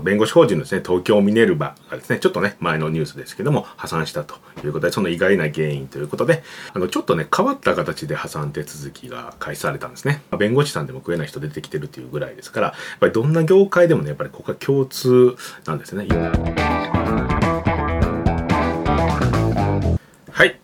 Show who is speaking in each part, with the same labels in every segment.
Speaker 1: 弁護士法人のですね、東京ミネルバがですね、ちょっとね、前のニュースですけども、破産したということで、その意外な原因ということで、あの、ちょっとね、変わった形で破産手続きが開始されたんですね。弁護士さんでも食えない人出てきてるっていうぐらいですから、やっぱりどんな業界でもね、やっぱりここは共通なんですね。はい。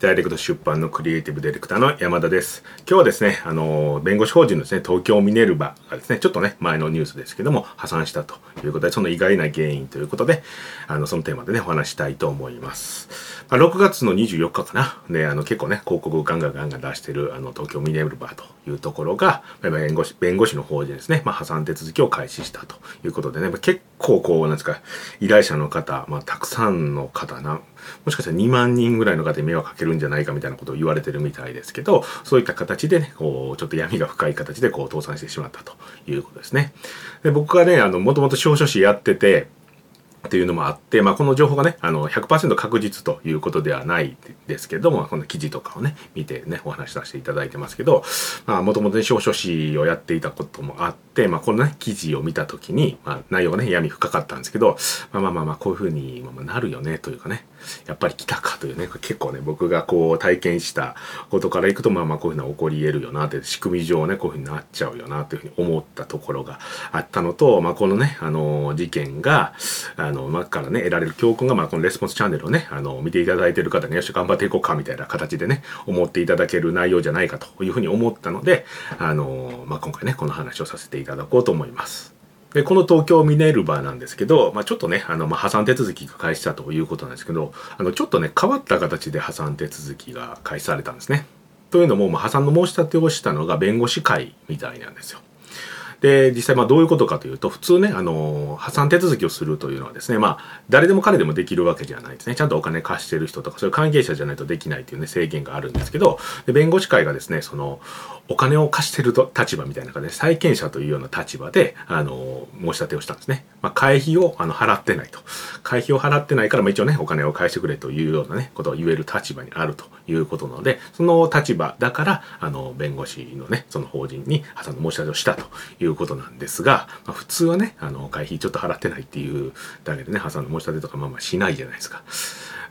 Speaker 1: ダイレクト出版のクリエイティブディレクターの山田です。今日はですね、あの、弁護士法人のですね、東京ミネルバがですね、ちょっとね、前のニュースですけども、破産したということで、その意外な原因ということで、あの、そのテーマでね、お話したいと思います。まあ、6月の24日かな、ね、あの、結構ね、広告ガンガンガンガン出してる、あの、東京ミネルバーというところが、弁護士、弁護士の法人ですね、まあ、破産手続きを開始したということでね、ま結構こう、なんですか、依頼者の方、まあ、たくさんの方な、もしかしたら2万人ぐらいの方に迷惑かけるんじゃないかみたいなことを言われてるみたいですけど、そういった形でね、こう、ちょっと闇が深い形でこう倒産してしまったということですね。で僕がね、あの、もともと司法書士やってて、っていうのもあって、まあ、この情報がね、あの、100%確実ということではないですけども、この記事とかをね、見てね、お話しさせていただいてますけど、まあ、もともとね、司法書士をやっていたこともあって、まあ、このね、記事を見たときに、まあ、内容がね、闇深かったんですけど、まあまあまあまあ、こういうふうになるよね、というかね、やっぱり来たかというね、結構ね、僕がこう体験したことからいくと、まあまあこういうふうな起こり得るよなって、仕組み上ね、こういうふうになっちゃうよなというふうに思ったところがあったのと、まあこのね、あの、事件が、あの、まあからね、得られる教訓が、まあこのレスポンスチャンネルをね、あの、見ていただいている方によし頑張っていこうかみたいな形でね、思っていただける内容じゃないかというふうに思ったので、あの、まあ今回ね、この話をさせていただこうと思います。で、この東京ミネルバなんですけど、まあ、ちょっとね、あの、まあ、破産手続きが開始したということなんですけど、あの、ちょっとね、変わった形で破産手続きが開始されたんですね。というのも、まあ、破産の申し立てをしたのが弁護士会みたいなんですよ。で、実際まあどういうことかというと、普通ね、あの、破産手続きをするというのはですね、まあ、誰でも彼でもできるわけじゃないですね。ちゃんとお金貸してる人とか、そういう関係者じゃないとできないというね、制限があるんですけど、で弁護士会がですね、その、お金を貸してると立場みたいな感じで、債権者というような立場で、あの、申し立てをしたんですね。まあ、会費をあの払ってないと。会費を払ってないから、まあ、一応ね、お金を返してくれというようなね、ことを言える立場にあるということなので、その立場だから、あの、弁護士のね、その法人に破産の申し立てをしたということなんですが、まあ、普通はね、あの、会費ちょっと払ってないっていうだけでね、破産の申し立てとかまあまあしないじゃないですか。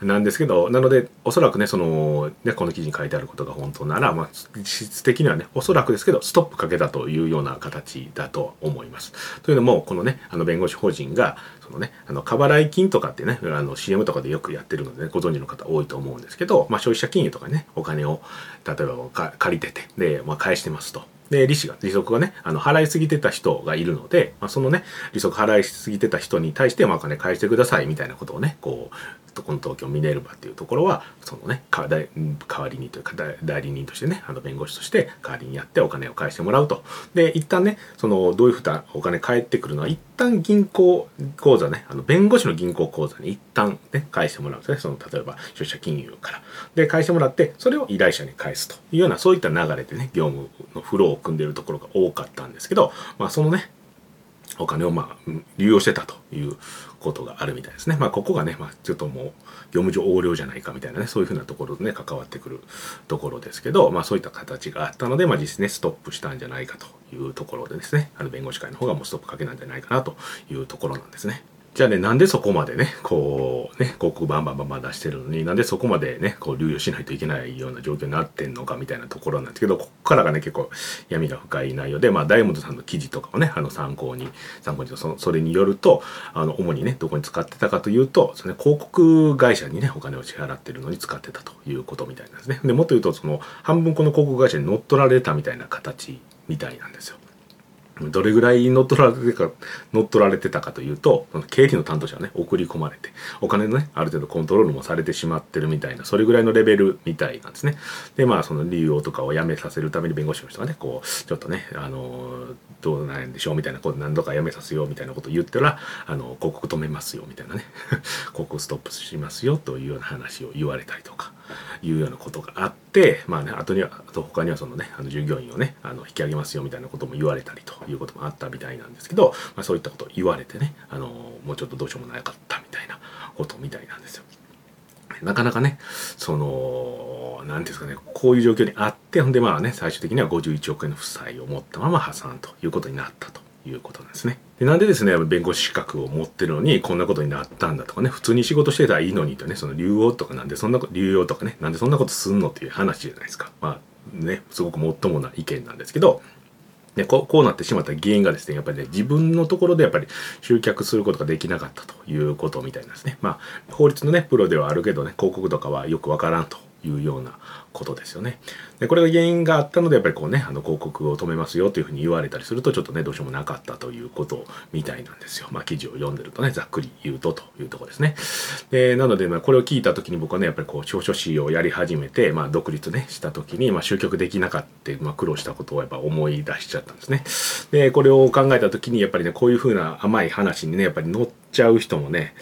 Speaker 1: なんですけど、なので、おそらくね、その、ね、この記事に書いてあることが本当なら、まあ、実質的にはね、おそらくですけど、ストップかけたというような形だと思います。というのも、このね、あの、弁護士法人が、そのね、あの、過払い金とかってね、あの、CM とかでよくやってるので、ね、ご存知の方多いと思うんですけど、まあ、消費者金融とかね、お金を、例えば借りてて、で、まあ、返してますと。で、利子が、利息がね、あの、払いすぎてた人がいるので、まあ、そのね、利息払いすぎてた人に対して、まあ、お金返してくださいみたいなことをね、こう、この東京ミネルバっていうところはそのね代わりにというか代理人としてねあの弁護士として代わりにやってお金を返してもらうと。で一旦ねそのどういうふうなお金返ってくるのは一旦銀行口座ねあの弁護士の銀行口座に一旦ね返してもらうんですね。その例えば消費者金融から。で返してもらってそれを依頼者に返すというようなそういった流れでね業務のフローを組んでいるところが多かったんですけどまあそのねお金をまあ流用してたということがあるみたいですね。まあここがね、まあ、ちょっともう業務上横領じゃないかみたいなね、そういうふうなところでね、関わってくるところですけど、まあそういった形があったので、まあ実質ね、ストップしたんじゃないかというところでですね、あの弁護士会の方がもうストップかけなんじゃないかなというところなんですね。じゃあね、なんでそこまでね、こう、ね、広告バンバンバンバン出してるのに、なんでそこまでね、こう、流用しないといけないような状況になってんのかみたいなところなんですけど、ここからがね、結構闇が深い内容で、まあ、大本さんの記事とかをね、あの、参考に、参考にその、それによると、あの、主にね、どこに使ってたかというと、その、ね、広告会社にね、お金を支払ってるのに使ってたということみたいなんですね。で、もっと言うと、その、半分この広告会社に乗っ取られたみたいな形みたいなんですよ。どれぐらい乗っ取られてか、乗っ取られてたかというと、経理の担当者はね、送り込まれて、お金のね、ある程度コントロールもされてしまってるみたいな、それぐらいのレベルみたいなんですね。で、まあ、その利用とかをやめさせるために弁護士の人がね、こう、ちょっとね、あの、どうなんでしょうみたいなこと何度かやめさせようみたいなことを言ったら、あの、広告止めますよみたいなね、広告ストップしますよというような話を言われたりとか、いうようなことがあって、まあね、あとには、あと他にはそのね、あの従業員をね、あの引き上げますよみたいなことも言われたりということもあったみたいなんですけど、まあ、そういったことを言われてね、あのもうちょっとどうしようもなかったみたいなことみたいなんですよ。なかなかね、その、なんですかね、こういう状況にあって、ほんでまあね、最終的には51億円の負債を持ったまま破産ということになったということなんですね。でなんでですね、弁護士資格を持ってるのにこんなことになったんだとかね、普通に仕事してたらいいのにとね、その流用とかなんでそんなこと、流用とかね、なんでそんなことすんのっていう話じゃないですか。まあね、すごくもっともな意見なんですけど、でこうこうなってしまった原因がですね、やっぱりね、自分のところでやっぱり集客することができなかったということみたいなんですね。まあ、法律のね、プロではあるけどね、広告とかはよくわからんというようなことですよね。でこれが原因があったのでやっぱりこうねあの広告を止めますよというふうに言われたりするとちょっとねどうしようもなかったということみたいなんですよ。まあ記事を読んでるとねざっくり言うとというとこですね。でなのでまあこれを聞いた時に僕はねやっぱりこう司書士をやり始めてまあ独立ねした時にまあ集客できなかったまあ苦労したことをやっぱ思い出しちゃったんですね。でこれを考えた時にやっぱりねこういうふうな甘い話にねやっぱり乗っちゃう人もね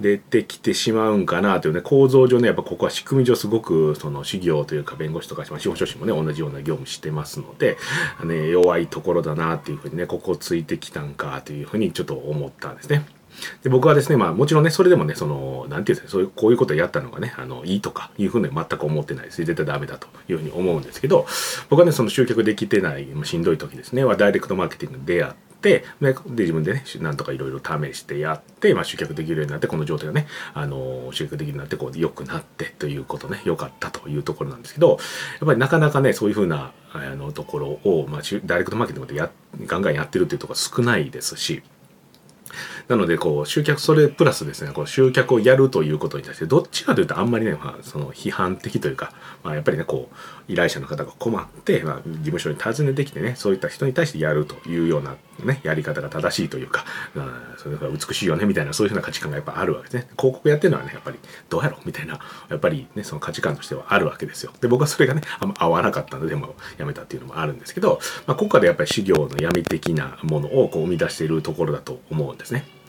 Speaker 1: 出てきてしまうんかなというね構造上ねやっぱここは仕組み上すごくその修行というか弁護士とか司法書士もね同じような業務してますので、ね、弱いところだなっていうふうにねここついてきたんかというふうにちょっと思ったんですね。で僕はですね、まあもちろんね、それでもね、その、なんていうんですか、そういう、こういうことをやったのがね、あの、いいとかいうふうには全く思ってないです。絶対ダメだというふうに思うんですけど、僕はね、その集客できてない、しんどい時ですね、はダイレクトマーケティングに出会って、で、自分でね、なんとかいろいろ試してやって、まあ集客できるようになって、この状態がね、あの、集客できるようになって、こう、良くなってということね、良かったというところなんですけど、やっぱりなかなかね、そういうふうな、あの、ところを、まあ、ダイレクトマーケティングでや、ガンガンやってるっていうところ少ないですし、なので、こう、集客、それプラスですね、こう、集客をやるということに対して、どっちかというとあんまりね、まあ、その批判的というか、まあ、やっぱりね、こう、依頼者の方が困って、まあ、事務所に訪ねてきてね、そういった人に対してやるというようなね、やり方が正しいというか、まあ、それが美しいよね、みたいな、そういうふうな価値観がやっぱあるわけですね。広告やってるのはね、やっぱり、どうやろうみたいな、やっぱりね、その価値観としてはあるわけですよ。で、僕はそれがね、あんま合わなかったので、もやめたっていうのもあるんですけど、まあ、国家でやっぱり修行の闇的なものをこう生み出しているところだと思うんですね。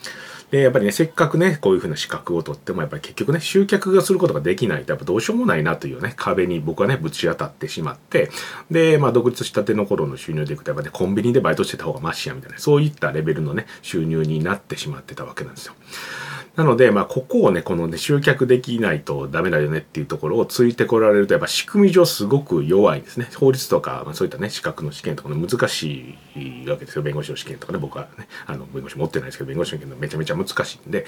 Speaker 1: で、やっぱりね、せっかくね、こういうふうな資格を取っても、やっぱり結局ね、集客がすることができないと、やっぱどうしようもないなというね、壁に僕はね、ぶち当たってしまって、で、まあ、独立したての頃の収入でいくと、やっぱね、コンビニでバイトしてた方がマシや、みたいな、そういったレベルのね、収入になってしまってたわけなんですよ。なので、まあ、ここをね、このね、集客できないとダメだよねっていうところをついてこられると、やっぱ仕組み上すごく弱いんですね。法律とか、まあ、そういったね、資格の試験とかね、難しいわけですよ。弁護士の試験とかね、僕はね、あの、弁護士持ってないですけど、弁護士の試験めちゃめちゃ難しいんで、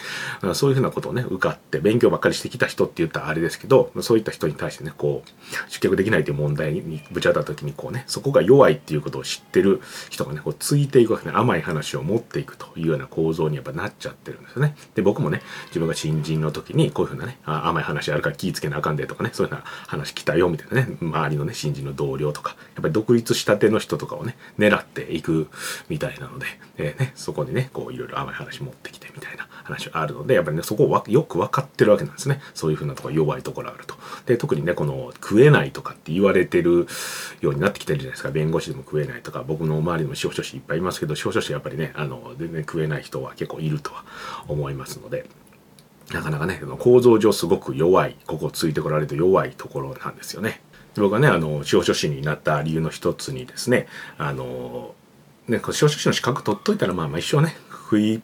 Speaker 1: そういうふうなことをね、受かって勉強ばっかりしてきた人って言ったらあれですけど、そういった人に対してね、こう、集客できないという問題にぶち当たった時に、こうね、そこが弱いっていうことを知ってる人がね、こう、ついていくわけね、甘い話を持っていくというような構造にやっぱなっちゃってるんですよね。で、僕もね、自分が新人の時にこういうふうなね、あ甘い話あるから気ぃつけなあかんでとかね、そういうふうな話来たよみたいなね、周りのね、新人の同僚とか、やっぱり独立したての人とかをね、狙っていくみたいなので、えー、ね、そこにね、こういろいろ甘い話持ってきてみたいな話あるので、やっぱりね、そこをよく分かってるわけなんですね。そういうふうなところ弱いところあると。で、特にね、この食えないとかって言われてるようになってきてるじゃないですか。弁護士でも食えないとか、僕の周りにも司法書士いっぱいいますけど、司法書士やっぱりね、あの、全然食えない人は結構いるとは思いますので、なかなかね、構造上すごく弱い、ここついてこられると弱いところなんですよね。僕はね、あの、司法書士になった理由の一つにですね、あの、ね、司法書士の資格取っといたら、まあまあ一生ね、食い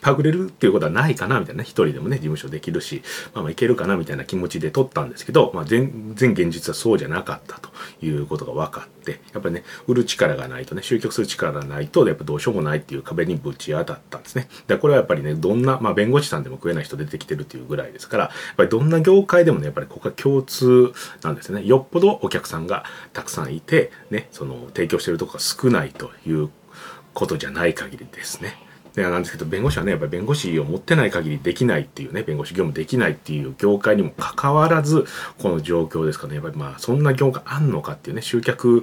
Speaker 1: パグれるっていうことはないかなみたいな、一人でもね、事務所できるし、まあまあいけるかなみたいな気持ちで取ったんですけど、まあ全然現実はそうじゃなかったということが分かって、やっぱりね、売る力がないとね、集客する力がないと、やっぱどうしようもないっていう壁にぶち当たったんですね。で、これはやっぱりね、どんな、まあ弁護士さんでも食えない人出てきてるっていうぐらいですから、やっぱりどんな業界でもね、やっぱりここは共通なんですね。よっぽどお客さんがたくさんいて、ね、その提供してるとこが少ないということじゃない限りですね。でなんですけど弁護士はねやっぱり弁護士を持ってない限りできないっていうね弁護士業務できないっていう業界にもかかわらずこの状況ですかねやっぱりまあそんな業界あんのかっていうね集客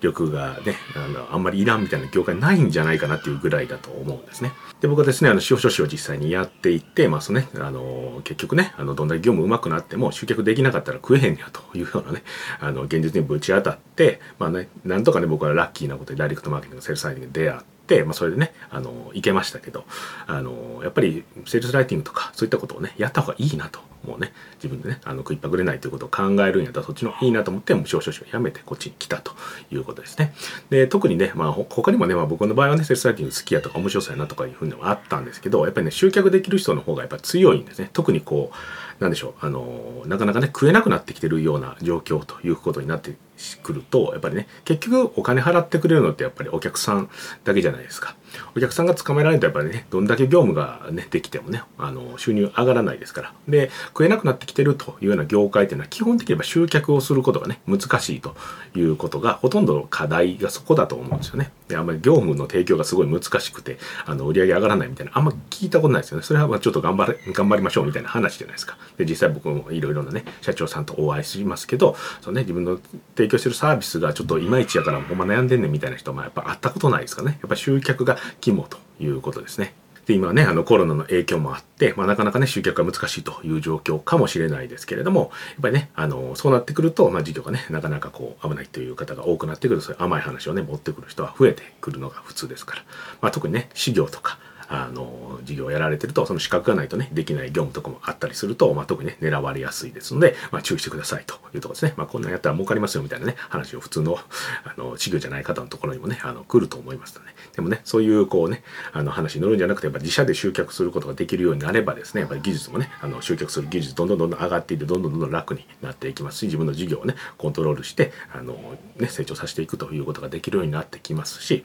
Speaker 1: 力がねあのあんまりいらんみたいな業界ないんじゃないかなっていうぐらいだと思うんですね。で僕はですねあの司法書士を実際にやっていってまあそのねあの結局ねあのどんだけ業務上手くなっても集客できなかったら食えへんやというようなねあの現実にぶち当たってまあねなんとかね僕はラッキーなことでダイレクトマーケティングセルサイティングで出会って、まあ、それでね、あの、いけましたけど、あの、やっぱり、セールスライティングとか、そういったことをね、やった方がいいなと。もうね、自分でね、あの、食いっぱぐれないということを考えるんやったら、そっちのいいなと思って、無償書士をやめて、こっちに来たということですね。で、特にね、まあ、他にもね、まあ、僕の場合はね、セールスライティング好きやとか、面白そうやなとかいうふうにもあったんですけど、やっぱりね、集客できる人の方がやっぱ強いんですね。特にこう、なんでしょう、あの、なかなかね、食えなくなってきてるような状況ということになってくると、やっぱりね、結局お金払ってくれるのってやっぱりお客さんだけじゃないですか。お客さんが捕まえられるとやっぱりねどんだけ業務がねできてもねあの収入上がらないですから。で食えなくなってきてるというような業界っていうのは基本的には集客をすることがね難しいということがほとんどの課題がそこだと思うんですよね。であんまり業務の提供がすごい難しくてあの売り上げ上がらないみたいなあんま聞いたことないですよね。それはまあちょっと頑張れ頑張りましょうみたいな話じゃないですか。で実際僕もいろいろなね社長さんとお会いしますけどその、ね、自分の提供してるサービスがちょっといまいちやからほんま悩んでんねんみたいな人もやっぱ会ったことないですかね。やっぱ集客が肝ということですね。で今ねあのコロナの影響もあって、まあ、なかなかね集客が難しいという状況かもしれないですけれどもやっぱりねあのそうなってくると、まあ、事業がねなかなかこう危ないという方が多くなってくるそういう甘い話をね持ってくる人は増えてくるのが普通ですから、まあ、特にね事業とかあの事業をやられてるとその資格がないとねできない業務とかもあったりすると、まあ、特にね狙われやすいですので、まあ、注意してくださいというところですね、まあ、こんなんやったら儲かりますよみたいなね話を普通のあの事業じゃない方のところにもねあの来ると思いますので、ね、でもねそういうこうねあの話に乗るんじゃなくてやっぱ自社で集客することができるようになればですねやっぱり技術もねあの集客する技術どんどんどんどん上がっていってどんどんどんどん楽になっていきますし自分の事業をねコントロールしてあの、ね、成長させていくということができるようになってきますし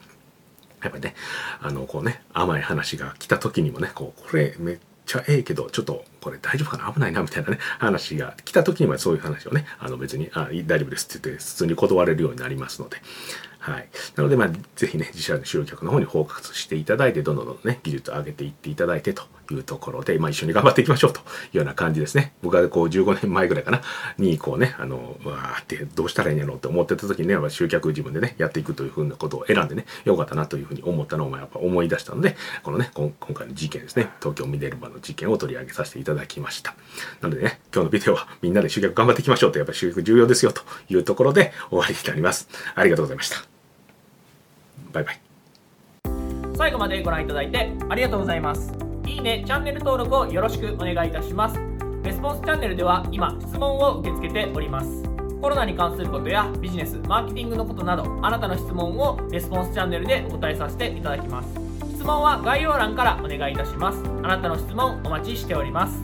Speaker 1: やっぱね、あの、こうね、甘い話が来た時にもね、こう、これめっちゃええけど、ちょっとこれ大丈夫かな？危ないなみたいなね話が来た時にはそういう話をねあの別にあ大丈夫ですって言って普通に断れるようになりますのではい。なので、まあ、ぜひね、自社の集客の方にフォーカスしていただいて、どんどんどんね、技術を上げていっていただいてというところで、まあ、一緒に頑張っていきましょうというような感じですね。僕はこう、15年前ぐらいかな、に、こうね、あの、わーってどうしたらいいんやろうって思ってた時にね、集客自分でね、やっていくというふうなことを選んでね、よかったなというふうに思ったのを、やっぱ思い出したので、このね、今回の事件ですね、東京ミネルバの事件を取り上げさせていただきました。なのでね、今日のビデオはみんなで集客頑張っていきましょうと、やっぱ集客重要ですよというところで終わりになります。ありがとうございました。バイバイ
Speaker 2: 最後までご覧いただいてありがとうございますいいねチャンネル登録をよろしくお願いいたします。レスポンスチャンネルでは今質問を受け付けております。コロナに関することやビジネスマーケティングのことなどあなたの質問をレスポンスチャンネルでお答えさせていただきます。質問は概要欄からお願いいたします。あなたの質問お待ちしております。